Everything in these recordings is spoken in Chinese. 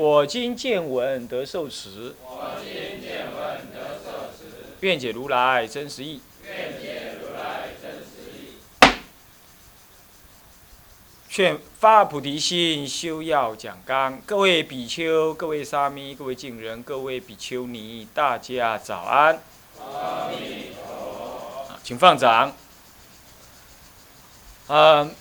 我今见闻得受持。我今见闻得受持愿解如来真实义。劝发菩提心，修要讲纲。各位比丘、各位沙弥、各位敬人、各位比丘尼，大家早安。阿弥陀佛。请放掌。嗯，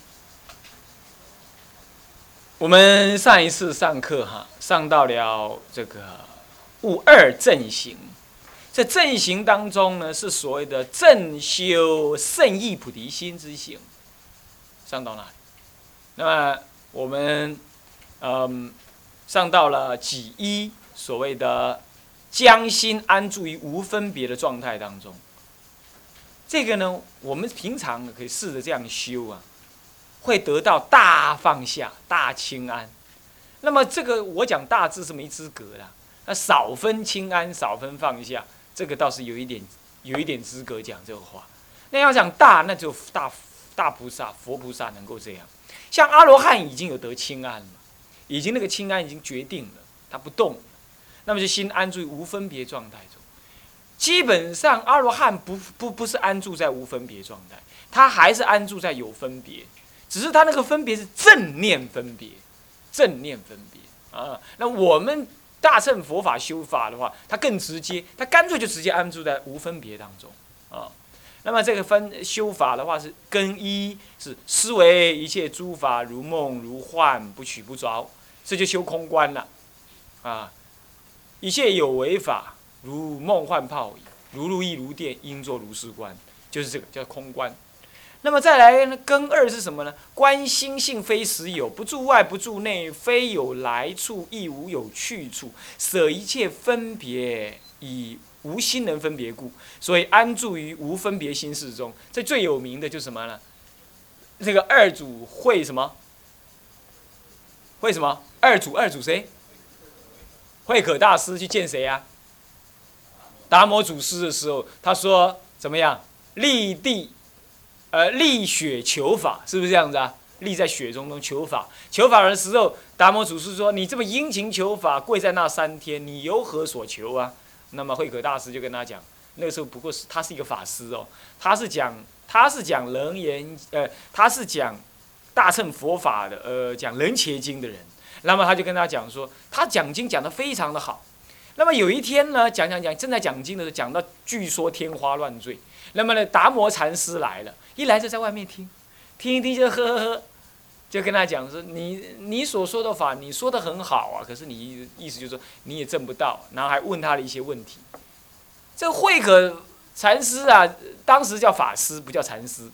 我们上一次上课哈，上到了这个悟二正行。在正行当中呢，是所谓的正修圣意菩提心之行。上到哪里？那么我们，嗯，上到了几一所谓的将心安住于无分别的状态当中。这个呢，我们平常可以试着这样修啊，会得到大放下、大清安。那么这个我讲大致是没资格的，那少分清安、少分放下，这个倒是有一点有一点资格讲这个话。那要讲大，那就大大菩萨、佛菩萨能够这样。像阿罗汉已经有得清安了，已经那个清安已经决定了，他不动，那么就心安住于无分别状态中。基本上阿罗汉不不不是安住在无分别状态，他还是安住在有分别，只是他那个分别是正念分别，正念分别啊。那我们大乘佛法修法的话，他更直接，他干脆就直接安住在无分别当中啊。那么这个分修法的话是根一，是思维一切诸法如梦如幻，不取不着，这就修空观了，啊，一切有为法如梦幻泡影，如露亦如电，应作如是观，就是这个叫空观。那么再来呢，根二是什么呢？观心性非实有，不住外不住内，非有来处亦无有去处，舍一切分别以。无心能分别故，所以安住于无分别心事中。这最有名的就是什么呢？这个二祖会什么？会什么？二祖二祖谁？慧可大师去见谁呀？达摩祖师的时候，他说怎么样？立地，呃，立雪求法，是不是这样子啊？立在雪中中求法，求法的时候，达摩祖师说：“你这么殷勤求法，跪在那三天，你有何所求啊？”那么慧可大师就跟他讲，那个时候不过是他是一个法师哦，他是讲他是讲楞严呃他是讲大乘佛法的呃讲楞伽经的人，那么他就跟他讲说，他讲经讲得非常的好，那么有一天呢讲讲讲正在讲经的时候讲到据说天花乱坠，那么呢达摩禅师来了，一来就在外面听，听一听就呵呵呵。就跟他讲说，你你所说的法，你说的很好啊，可是你意思就是说你也证不到，然后还问他的一些问题。这慧可禅师啊，当时叫法师，不叫禅师，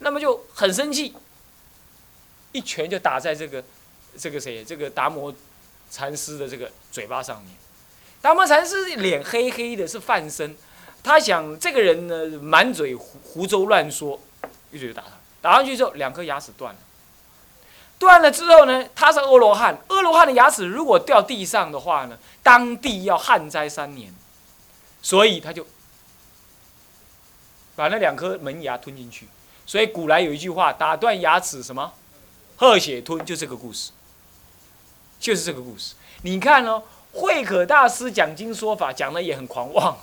那么就很生气，一拳就打在这个这个谁，这个达摩禅师的这个嘴巴上面。达摩禅师脸黑黑的，是犯身，他想这个人呢，满嘴胡胡诌乱说，一嘴就打他，打上去之后，两颗牙齿断了。断了之后呢，他是阿罗汉。阿罗汉的牙齿如果掉地上的话呢，当地要旱灾三年，所以他就把那两颗门牙吞进去。所以古来有一句话：打断牙齿什么，喝血吞，就这个故事，就是这个故事。你看哦，慧可大师讲经说法讲的也很狂妄，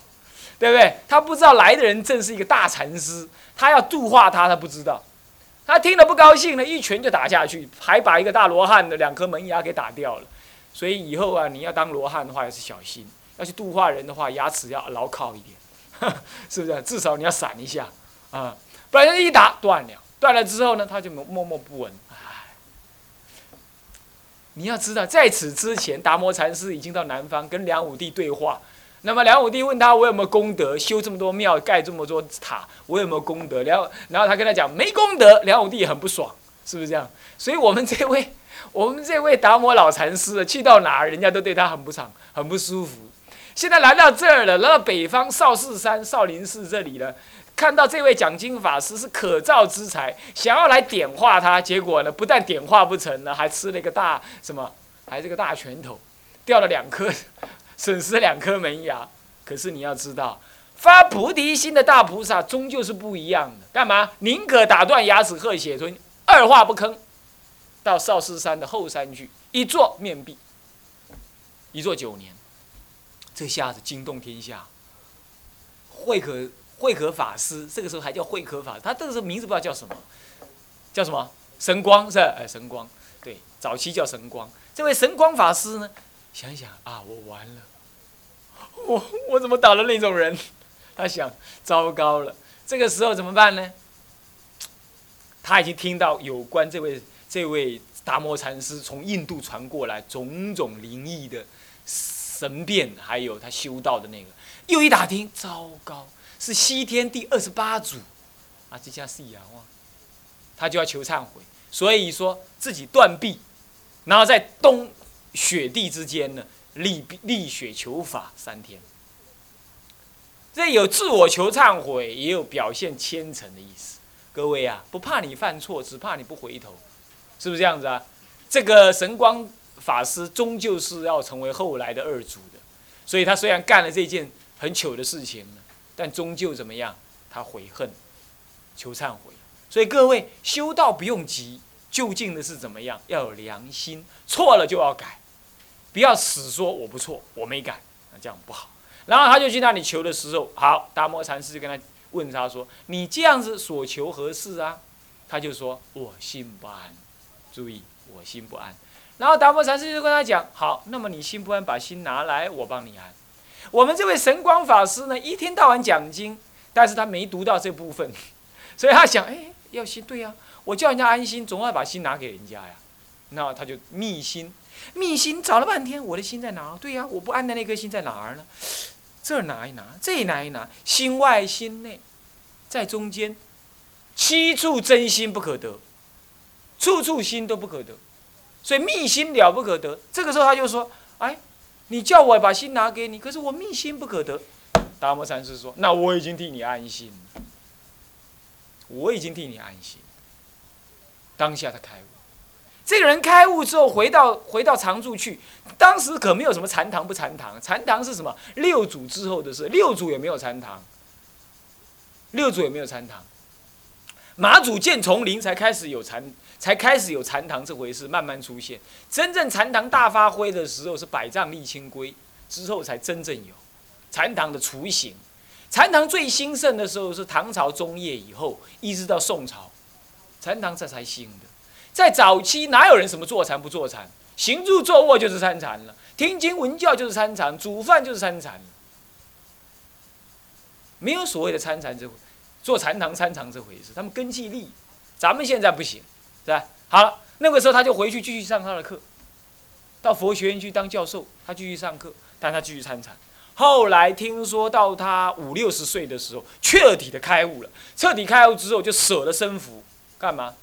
对不对？他不知道来的人正是一个大禅师，他要度化他，他不知道。他听了不高兴了，一拳就打下去，还把一个大罗汉的两颗门牙给打掉了。所以以后啊，你要当罗汉的话，要是小心；要去度化人的话，牙齿要牢靠一点，是不是？至少你要闪一下啊，不然一打断了。断了之后呢，他就默默不闻。唉，你要知道，在此之前，达摩禅师已经到南方跟梁武帝对话。那么梁武帝问他：“我有没有功德？修这么多庙，盖这么多塔，我有没有功德？”然后，然后他跟他讲：“没功德。”梁武帝很不爽，是不是这样？所以我们这位，我们这位达摩老禅师去到哪儿，人家都对他很不爽，很不舒服。现在来到这儿了，来到北方少室山、少林寺这里了，看到这位讲经法师是可造之才，想要来点化他，结果呢，不但点化不成呢，还吃了一个大什么，还是个大拳头，掉了两颗，损失两颗门牙。可是你要知道。发菩提心的大菩萨终究是不一样的。干嘛？宁可打断牙齿喝血吞，二话不吭，到少室山的后山去一坐面壁，一坐九年。这下子惊动天下。慧可慧可法师，这个时候还叫慧可法师，他这个时候名字不知道叫什么，叫什么？神光是吧？哎，神光，对，早期叫神光。这位神光法师呢，想想啊，我完了，我我怎么打了那种人？他想，糟糕了，这个时候怎么办呢？他已经听到有关这位这位达摩禅师从印度传过来种种灵异的神变，还有他修道的那个，又一打听，糟糕，是西天第二十八祖，啊，这家是阎王，他就要求忏悔，所以说自己断臂，然后在东雪地之间呢，立立雪求法三天。这有自我求忏悔，也有表现虔诚的意思。各位啊，不怕你犯错，只怕你不回头，是不是这样子啊？这个神光法师终究是要成为后来的二祖的，所以他虽然干了这件很糗的事情但终究怎么样？他悔恨，求忏悔。所以各位修道不用急，究竟的是怎么样？要有良心，错了就要改，不要死说我不错，我没改，那这样不好。然后他就去那里求的时候，好，达摩禅师就跟他问他说：“你这样子所求何事啊？”他就说：“我心不安。”注意，我心不安。然后达摩禅师就跟他讲：“好，那么你心不安，把心拿来，我帮你安。”我们这位神光法师呢，一天到晚讲经，但是他没读到这部分，所以他想：“哎，要心对呀，我叫人家安心，总要把心拿给人家呀。”那他就密心，密心找了半天，我的心在哪？对呀，我不安的那颗心在哪儿呢？这拿一拿，这拿一拿，心外心内，在中间，七处真心不可得，处处心都不可得，所以密心了不可得。这个时候他就说：“哎，你叫我把心拿给你，可是我密心不可得。”达摩禅师说：“那我已经替你安心，我已经替你安心。”当下他开悟。这个人开悟之后，回到回到常住去，当时可没有什么禅堂不禅堂，禅堂是什么？六祖之后的事，六祖也没有禅堂，六祖也没有禅堂，马祖建丛林才开始有禅，才开始有禅堂这回事，慢慢出现。真正禅堂大发挥的时候是百丈立清规之后才真正有禅堂的雏形。禅堂最兴盛的时候是唐朝中叶以后，一直到宋朝，禅堂这才兴的。在早期，哪有人什么坐禅不坐禅？行住坐卧就是参禅了，听经闻教就是参禅，煮饭就是参禅。没有所谓的参禅这，做禅堂参禅这回事。他们根气力，咱们现在不行，是吧？好了，那个时候他就回去继续上他的课，到佛学院去当教授，他继续上课，但他继续参禅。后来听说到他五六十岁的时候，彻底的开悟了。彻底开悟之后，就舍了身福，干嘛？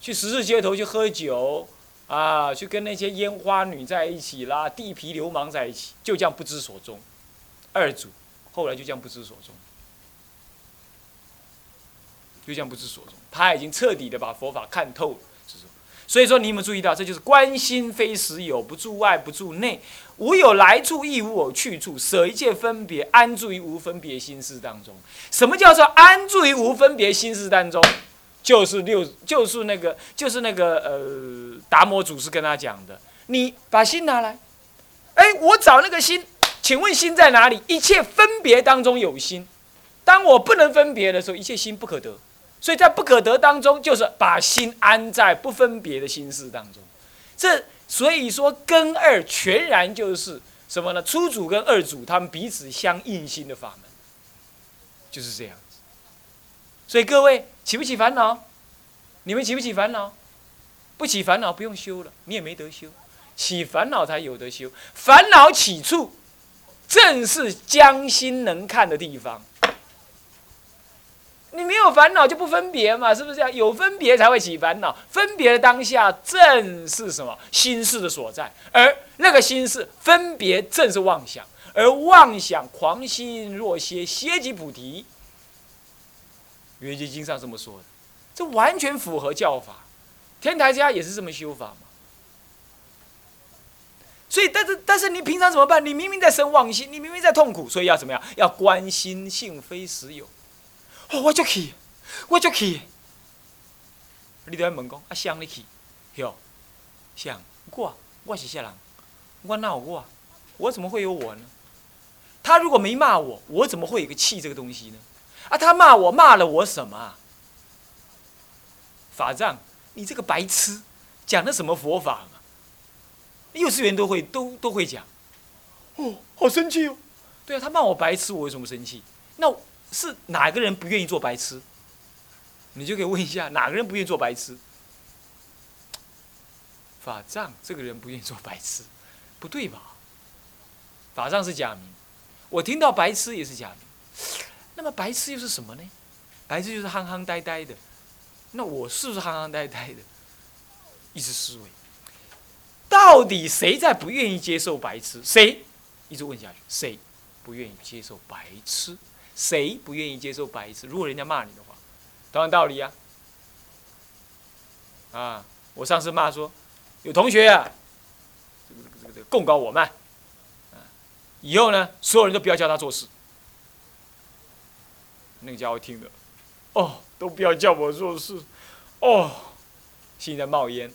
去十字街头去喝酒，啊，去跟那些烟花女在一起啦，地痞流氓在一起，就这样不知所终。二祖后来就这样不知所终，就这样不知所终。他已经彻底的把佛法看透了，所以说你有没有注意到，这就是观心非实有，不住外不住内，无有来处亦无我去处，舍一切分别，安住于无分别心事当中。什么叫做安住于无分别心事当中？就是六，就是那个，就是那个，呃，达摩祖师跟他讲的，你把心拿来，哎，我找那个心，请问心在哪里？一切分别当中有心，当我不能分别的时候，一切心不可得，所以在不可得当中，就是把心安在不分别的心事当中。这所以说根二全然就是什么呢？初祖跟二祖他们彼此相应心的法门，就是这样子。所以各位起不起烦恼？你们起不起烦恼？不起烦恼不用修了，你也没得修。起烦恼才有得修。烦恼起处，正是将心能看的地方。你没有烦恼就不分别嘛，是不是这样？有分别才会起烦恼，分别的当下正是什么心事的所在，而那个心事分别正是妄想，而妄想狂心若歇，歇即菩提。《圆觉经》上这么说的，这完全符合教法，天台家也是这么修法嘛。所以，但是，但是你平常怎么办？你明明在生妄心，你明明在痛苦，所以要怎么样？要观心性非实有。哦，我就去，我就去。你都要问讲，啊，想你去，哟，想我，我是啥人？我哪有我？我怎么会有我呢？他如果没骂我，我怎么会有个气这个东西呢？啊，他骂我，骂了我什么？法藏，你这个白痴，讲的什么佛法嘛？幼稚园都会都都会讲。哦，好生气哦。对啊，他骂我白痴，我为什么生气？那是哪个人不愿意做白痴？你就可以问一下，哪个人不愿意做白痴？法藏这个人不愿意做白痴，不对吧？法藏是假名，我听到白痴也是假名。那么白痴又是什么呢？白痴就是憨憨呆呆的。那我是不是憨憨呆呆的？一直思维，到底谁在不愿意接受白痴？谁？一直问下去，谁不愿意接受白痴？谁不愿意接受白痴？如果人家骂你的话，同样道理呀。啊，我上次骂说，有同学啊，这个这个这个共告我慢，啊，以后呢，所有人都不要叫他做事。那个家伙听了，哦，都不要叫我做事，哦，心在冒烟。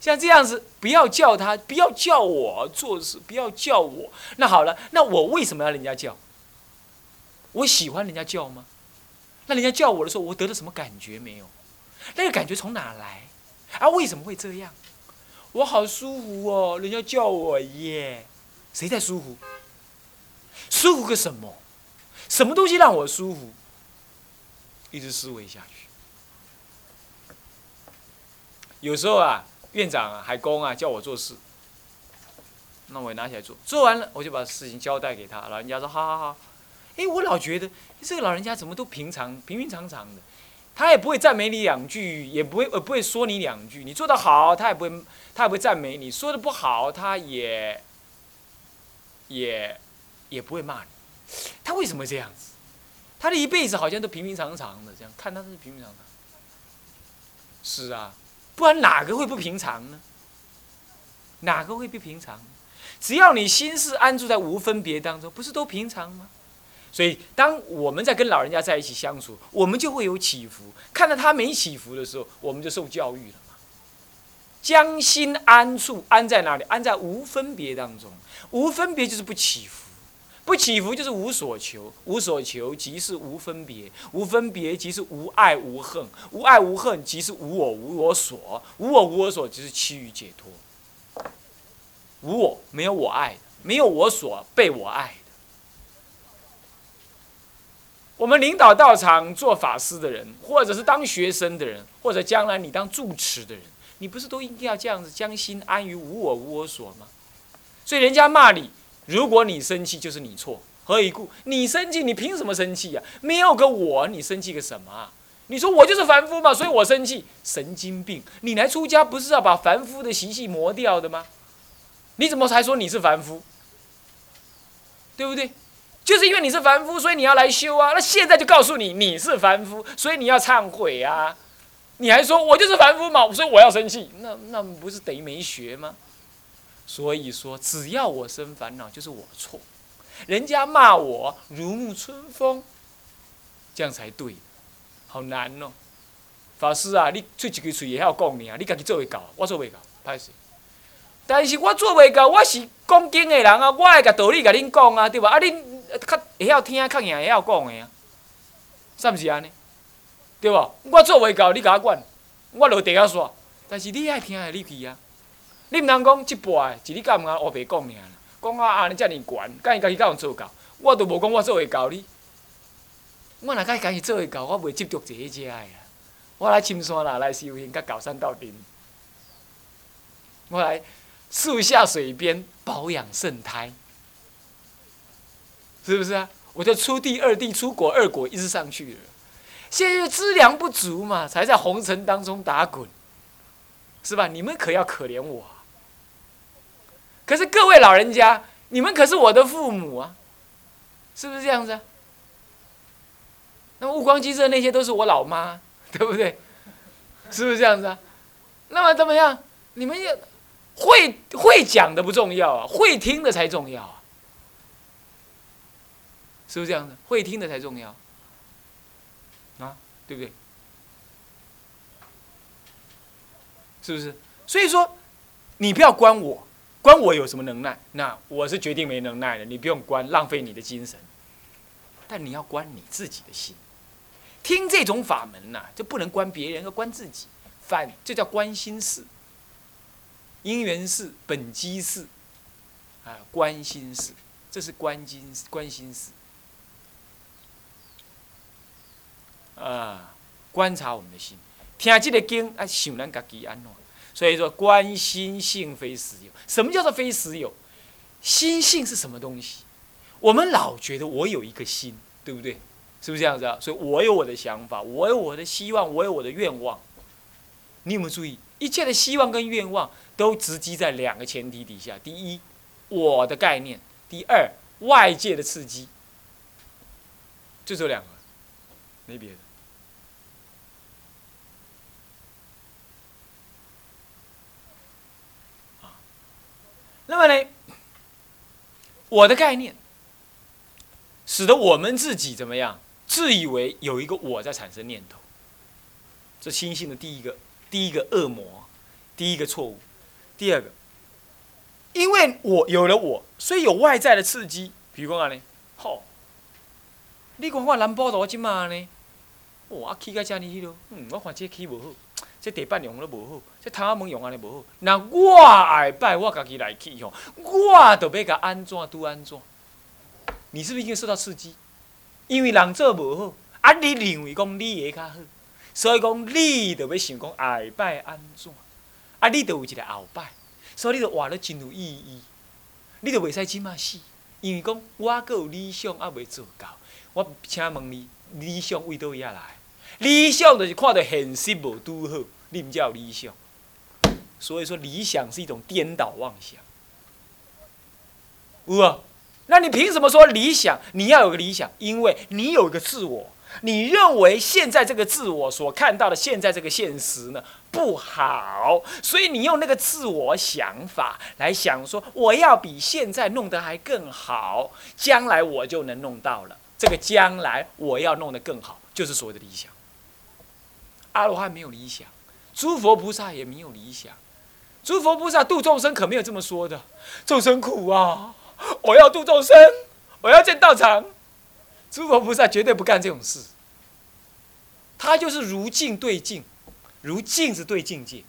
像这样子，不要叫他，不要叫我做事，不要叫我。那好了，那我为什么要人家叫？我喜欢人家叫吗？那人家叫我的时候，我得到什么感觉没有？那个感觉从哪来？啊，为什么会这样？我好舒服哦，人家叫我耶，谁在舒服？舒服个什么？什么东西让我舒服？一直思维下去。有时候啊，院长啊、海公啊叫我做事，那我也拿起来做，做完了我就把事情交代给他。老人家说：“好好好。”哎，我老觉得这个老人家怎么都平常、平平常常的，他也不会赞美你两句，也不会呃不会说你两句。你做的好，他也不会，他也不会赞美你；说的不好，他也也也不会骂你。他为什么这样子？他的一辈子好像都平平常常的，这样看他是平平常常。是啊，不然哪个会不平常呢？哪个会不平常？只要你心是安住在无分别当中，不是都平常吗？所以，当我们在跟老人家在一起相处，我们就会有起伏。看到他没起伏的时候，我们就受教育了嘛。将心安处，安在哪里？安在无分别当中。无分别就是不起伏。不起伏就是无所求，无所求即是无分别，无分别即是无爱无恨，无爱无恨即是无我无我所，无我无我所即是趋于解脱。无我没有我爱的，没有我所被我爱的。我们领导道场做法师的人，或者是当学生的人，或者将来你当住持的人，你不是都应该要这样子将心安于无我无我所吗？所以人家骂你。如果你生气，就是你错。何以故？你生气，你凭什么生气呀？没有个我，你生气个什么啊？你说我就是凡夫嘛，所以我生气。神经病！你来出家不是要把凡夫的习气磨掉的吗？你怎么才说你是凡夫？对不对？就是因为你是凡夫，所以你要来修啊。那现在就告诉你你是凡夫，所以你要忏悔啊。你还说我就是凡夫嘛，所以我要生气，那那不是等于没学吗？所以说，只要我生烦恼，就是我错。人家骂我如沐春风，这样才对。好难哦，法师啊，你嘴一句嘴也要讲你啊，你家己做会到，我做未到，歹势。但是我做未到，我是讲经的人啊，我会甲道理甲恁讲啊，对吧？啊，恁较会晓听，较赢会晓讲的啊，是毋是安尼？对吧？我做未到，你甲我管，我落地下煞。但是你爱听的，你去啊。你毋通讲即摆，是你敢毋敢黑白讲尔？讲啊安尼遮尔悬，敢伊家己敢有做到？我都无讲我做会到你。我若甲伊家己做会到，我袂执着坐迄遮个啦。我来深山啦，来修行，甲高山斗阵。我来树下水边保养圣胎，是不是啊？我就出地二地，出国二国，一直上去了。现在资粮不足嘛，才在红尘当中打滚，是吧？你们可要可怜我。可是各位老人家，你们可是我的父母啊，是不是这样子啊？那么悟光机车那些都是我老妈，对不对？是不是这样子啊？那么怎么样？你们要会会讲的不重要啊，会听的才重要啊，是不是这样子？会听的才重要啊，对不对？是不是？所以说，你不要关我。关我有什么能耐？那我是决定没能耐的，你不用关，浪费你的精神。但你要关你自己的心，听这种法门呐，就不能关别人，要关自己。反这叫关心事、因缘事、本机事啊，关心事，这是关心关心事啊，观察我们的心，听这个经啊，想咱家己安怎。所以说，观心性非实有。什么叫做非实有？心性是什么东西？我们老觉得我有一个心，对不对？是不是这样子啊？所以我有我的想法，我有我的希望，我有我的愿望。你有没有注意？一切的希望跟愿望都直击在两个前提底下：第一，我的概念；第二，外界的刺激。就这两个，没别的。那么呢，我的概念，使得我们自己怎么样？自以为有一个我在产生念头，这心性的第一个第一个恶魔，第一个错误。第二个，因为我有了我，所以有外在的刺激。比如讲呢，吼，你讲我南部多即嘛呢？哇，起个遮尼迄落，嗯，我看这起无好。这地板用了无好，这窗仔门用安尼无好。那我爱拜，我家己来去吼，我都要甲安怎拄安怎？你是不是已经受到刺激？因为人做无好，啊，你认为讲你会较好，所以讲你就要想讲爱拜安怎？啊，你就有一个后拜，所以你就活得真有意义。你都袂使即马死，因为讲我阁有理想还袂做到。我请问你，理想为倒位来？理想就是看到现实无拄好，你毋叫理想。所以说，理想是一种颠倒妄想。有啊，那你凭什么说理想？你要有个理想，因为你有一个自我，你认为现在这个自我所看到的现在这个现实呢不好，所以你用那个自我想法来想说，我要比现在弄得还更好，将来我就能弄到了。这个将来我要弄得更好，就是所谓的理想。阿罗汉没有理想，诸佛菩萨也没有理想。诸佛菩萨度众生可没有这么说的，众生苦啊，我要度众生，我要建道场。诸佛菩萨绝对不干这种事，他就是如镜对镜，如镜子对境界。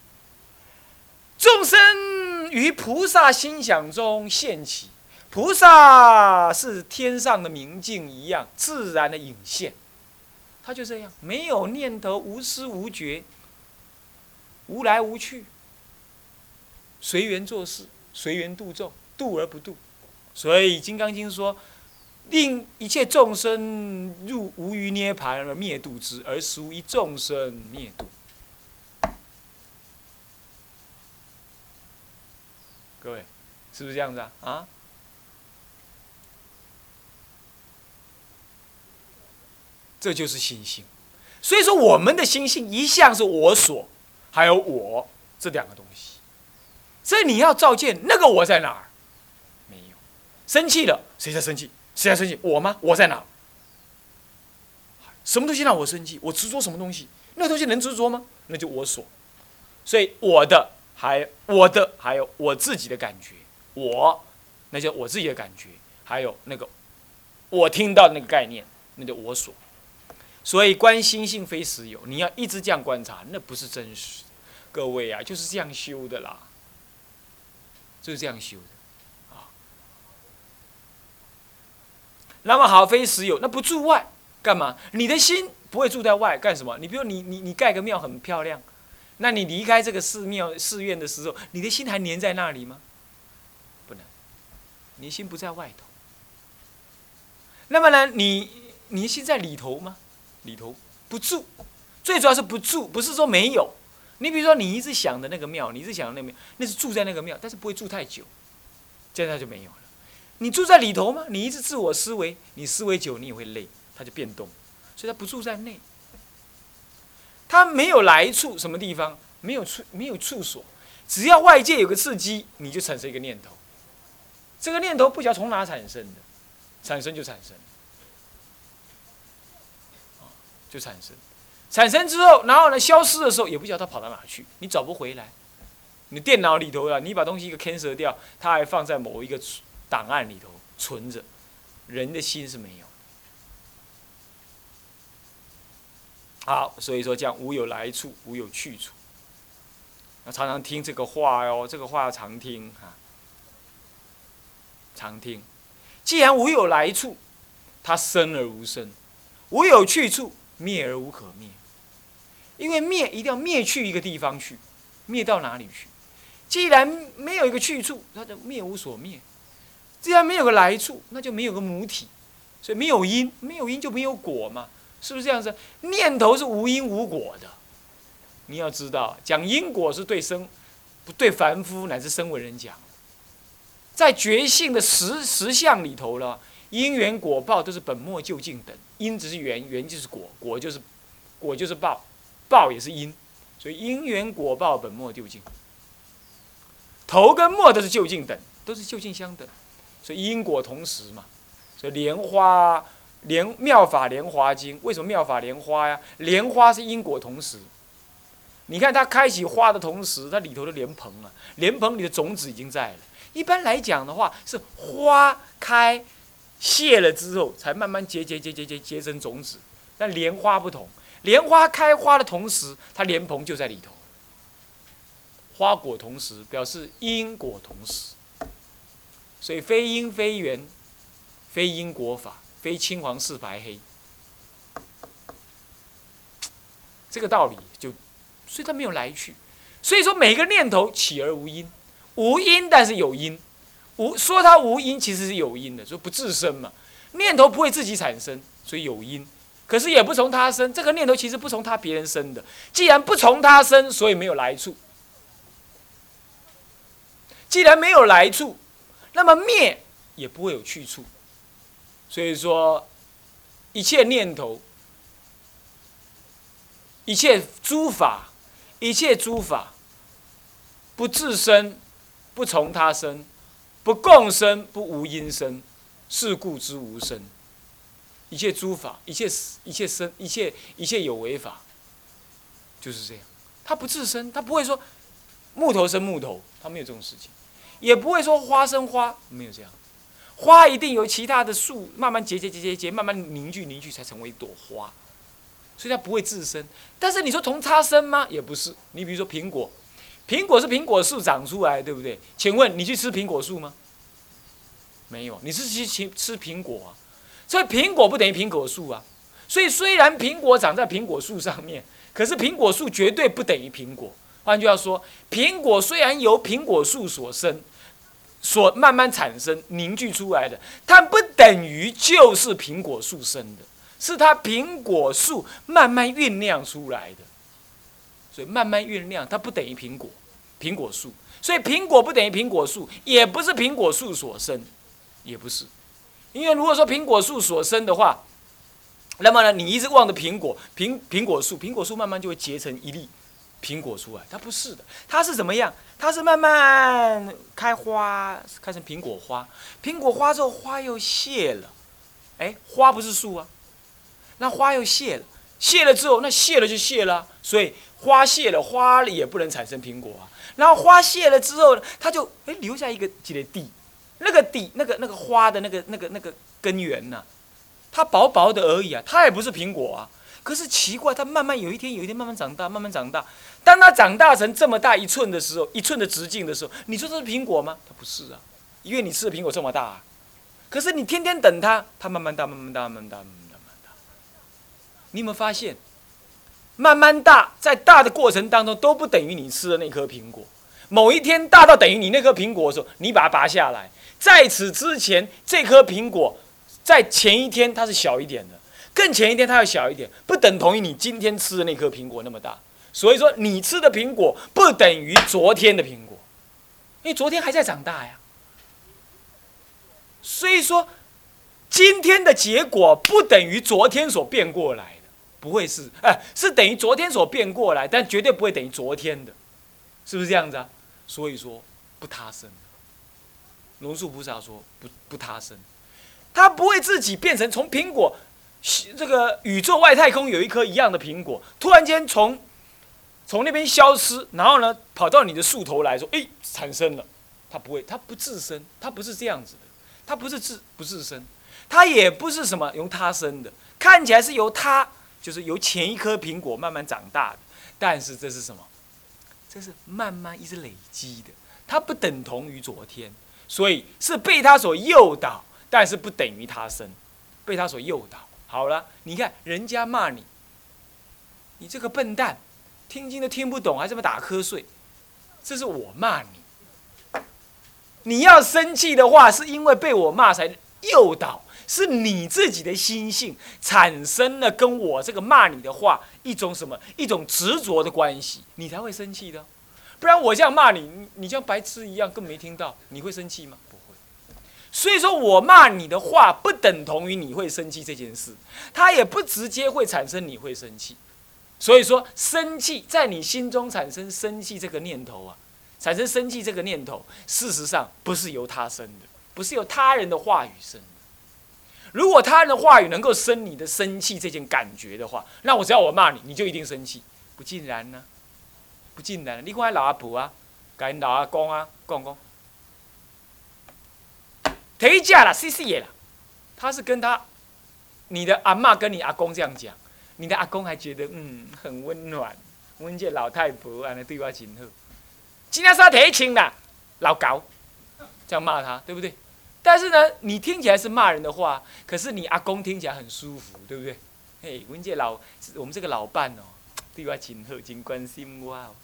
众生于菩萨心想中现起，菩萨是天上的明镜一样，自然的隐现。他就这样，没有念头，无思无觉，无来无去，随缘做事，随缘度众，度而不度。所以《金刚经》说：“令一切众生入无余涅盘而灭度之，而属一众生灭度。”各位，是不是这样子啊？啊？这就是心性，所以说我们的心性一向是我所，还有我这两个东西。所以你要照见那个我在哪儿？没有，生气了，谁在生气？谁在生气？我吗？我在哪儿？什么东西让我生气？我执着什么东西？那个东西能执着吗？那就我所。所以我的还我的还有我自己的感觉，我那叫我自己的感觉，还有那个我听到的那个概念，那叫我所。所以观心性非实有，你要一直这样观察，那不是真实。各位啊，就是这样修的啦，就是这样修的啊。那么好，非实有，那不住外干嘛？你的心不会住在外干什么？你比如你你你盖个庙很漂亮，那你离开这个寺庙寺院的时候，你的心还粘在那里吗？不能，你心不在外头。那么呢，你你心在里头吗？里头不住，最主要是不住，不是说没有。你比如说，你一直想的那个庙，你一直想的那个庙，那是住在那个庙，但是不会住太久，这样就没有了。你住在里头吗？你一直自我思维，你思维久，你也会累，它就变动，所以它不住在内。它没有来处，什么地方没有处，没有处所，只要外界有个刺激，你就产生一个念头。这个念头不晓得从哪产生的，产生就产生，就产生，产生之后，然后呢，消失的时候也不晓得它跑到哪去，你找不回来。你电脑里头啊，你把东西一个 cancel 掉，它还放在某一个档案里头存着，人的心是没有。好，所以说这样无有来处，无有去处。那常常听这个话哟，这个话要常听哈，常听。既然无有来处，它生而无生；无有去处，灭而无可灭。因为灭一定要灭去一个地方去，灭到哪里去？既然没有一个去处，它就灭无所灭；既然没有个来处，那就没有个母体，所以没有因，没有因就没有果嘛。是不是这样子？念头是无因无果的，你要知道，讲因果是对生，不对凡夫乃至生为人讲。在觉性的实实相里头了，因缘果报都是本末究竟等，因只是缘，缘就是果，果就是果就是报，报也是因，所以因缘果报本末究竟，头跟末都是究竟等，都是究竟相等，所以因果同时嘛，所以莲花。莲妙法莲华经为什么妙法莲花呀？莲花是因果同时，你看它开启花的同时，它里头的莲蓬啊，莲蓬里的种子已经在了。一般来讲的话，是花开谢了之后，才慢慢结结结结结结成种子。但莲花不同，莲花开花的同时，它莲蓬就在里头。花果同时，表示因果同时，所以非因非缘，非因果法。非青黄是白黑，这个道理就，所以它没有来去。所以说每个念头起而无因，无因但是有因，无说它无因其实是有因的，说不自生嘛。念头不会自己产生，所以有因，可是也不从他生。这个念头其实不从他别人生的，既然不从他生，所以没有来处。既然没有来处，那么灭也不会有去处。所以说，一切念头、一切诸法、一切诸法，不自生，不从他生，不共生，不无因生，是故之无生。一切诸法，一切一切生，一切一切有为法，就是这样。它不自生，它不会说木头生木头，它没有这种事情，也不会说花生花，没有这样。花一定由其他的树慢慢结结结结结，慢慢凝聚凝聚，才成为一朵花，所以它不会自生。但是你说从它生吗？也不是。你比如说苹果，苹果是苹果树长出来，对不对？请问你去吃苹果树吗？没有，你是去吃吃苹果啊。所以苹果不等于苹果树啊。所以虽然苹果长在苹果树上面，可是苹果树绝对不等于苹果。换句话说，苹果虽然由苹果树所生。所慢慢产生凝聚出来的，它不等于就是苹果树生的，是它苹果树慢慢酝酿出来的。所以慢慢酝酿，它不等于苹果，苹果树。所以苹果不等于苹果树，也不是苹果树所生，也不是。因为如果说苹果树所生的话，那么呢，你一直望着苹果，苹苹果树，苹果树慢慢就会结成一粒。苹果出来，它不是的，它是怎么样？它是慢慢开花，开成苹果花。苹果花之后，花又谢了。哎，花不是树啊，那花又谢了，谢了之后，那谢了就谢了，所以花谢了，花也不能产生苹果啊。然后花谢了之后，它就哎留下一个几的地，那个地，那个那个花的那个那个那个根源呐，它薄薄的而已啊，它也不是苹果啊。可是奇怪，它慢慢有一天，有一天慢慢长大，慢慢长大。当它长大成这么大一寸的时候，一寸的直径的时候，你说这是苹果吗？它不是啊，因为你吃的苹果这么大啊。可是你天天等它，它慢慢大，慢慢大，慢慢大，慢慢大。你有没有发现，慢慢大，在大的过程当中都不等于你吃的那颗苹果。某一天大到等于你那颗苹果的时候，你把它拔下来，在此之前，这颗苹果在前一天它是小一点的，更前一天它要小一点，不等同于你今天吃的那颗苹果那么大。所以说，你吃的苹果不等于昨天的苹果，因为昨天还在长大呀。所以说，今天的结果不等于昨天所变过来，不会是哎，是等于昨天所变过来，但绝对不会等于昨天的，是不是这样子啊？所以说，不他生。龙树菩萨说不不他生，他不会自己变成从苹果，这个宇宙外太空有一颗一样的苹果，突然间从。从那边消失，然后呢，跑到你的树头来说：“哎，产生了。”它不会，它不自生，它不是这样子的，它不是自不自生，它也不是什么由它生的，看起来是由它，就是由前一颗苹果慢慢长大的，但是这是什么？这是慢慢一直累积的，它不等同于昨天，所以是被他所诱导，但是不等于他生，被他所诱导。好了，你看人家骂你，你这个笨蛋。听经都听不懂，还这么打瞌睡，这是我骂你。你要生气的话，是因为被我骂才诱导，是你自己的心性产生了跟我这个骂你的话一种什么一种执着的关系，你才会生气的。不然我这样骂你，你像白痴一样，更没听到，你会生气吗？不会。所以说我骂你的话，不等同于你会生气这件事，它也不直接会产生你会生气。所以说，生气在你心中产生生气这个念头啊，产生生气这个念头，事实上不是由他生的，不是由他人的话语生。如果他的话语能够生你的生气这件感觉的话，那我只要我骂你，你就一定生气。不尽然呢？不尽然。你看老阿婆啊，跟老阿公啊讲讲，提价了，谢谢了。他是跟他，你的阿妈跟你阿公这样讲。你的阿公还觉得嗯很温暖，温这老太婆安尼对我真好。今天是提亲啦，老高，这样骂他对不对？但是呢，你听起来是骂人的话，可是你阿公听起来很舒服，对不对？嘿，文杰老我们这个老伴哦，对我真好，真关心我哦。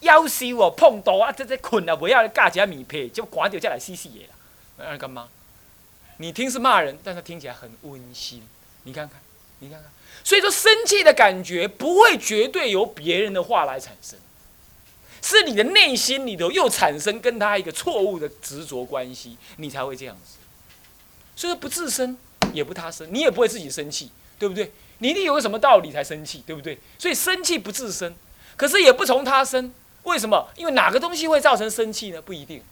要是我碰到啊，这这困啊，不要加一下米被，就赶掉再来洗洗的啦。那干嘛？你听是骂人，但是听起来很温馨。你看看。你看看，所以说生气的感觉不会绝对由别人的话来产生，是你的内心里头又产生跟他一个错误的执着关系，你才会这样子。所以不自生也不他生，你也不会自己生气，对不对？你一定有个什么道理才生气，对不对？所以生气不自生，可是也不从他生，为什么？因为哪个东西会造成生气呢？不一定。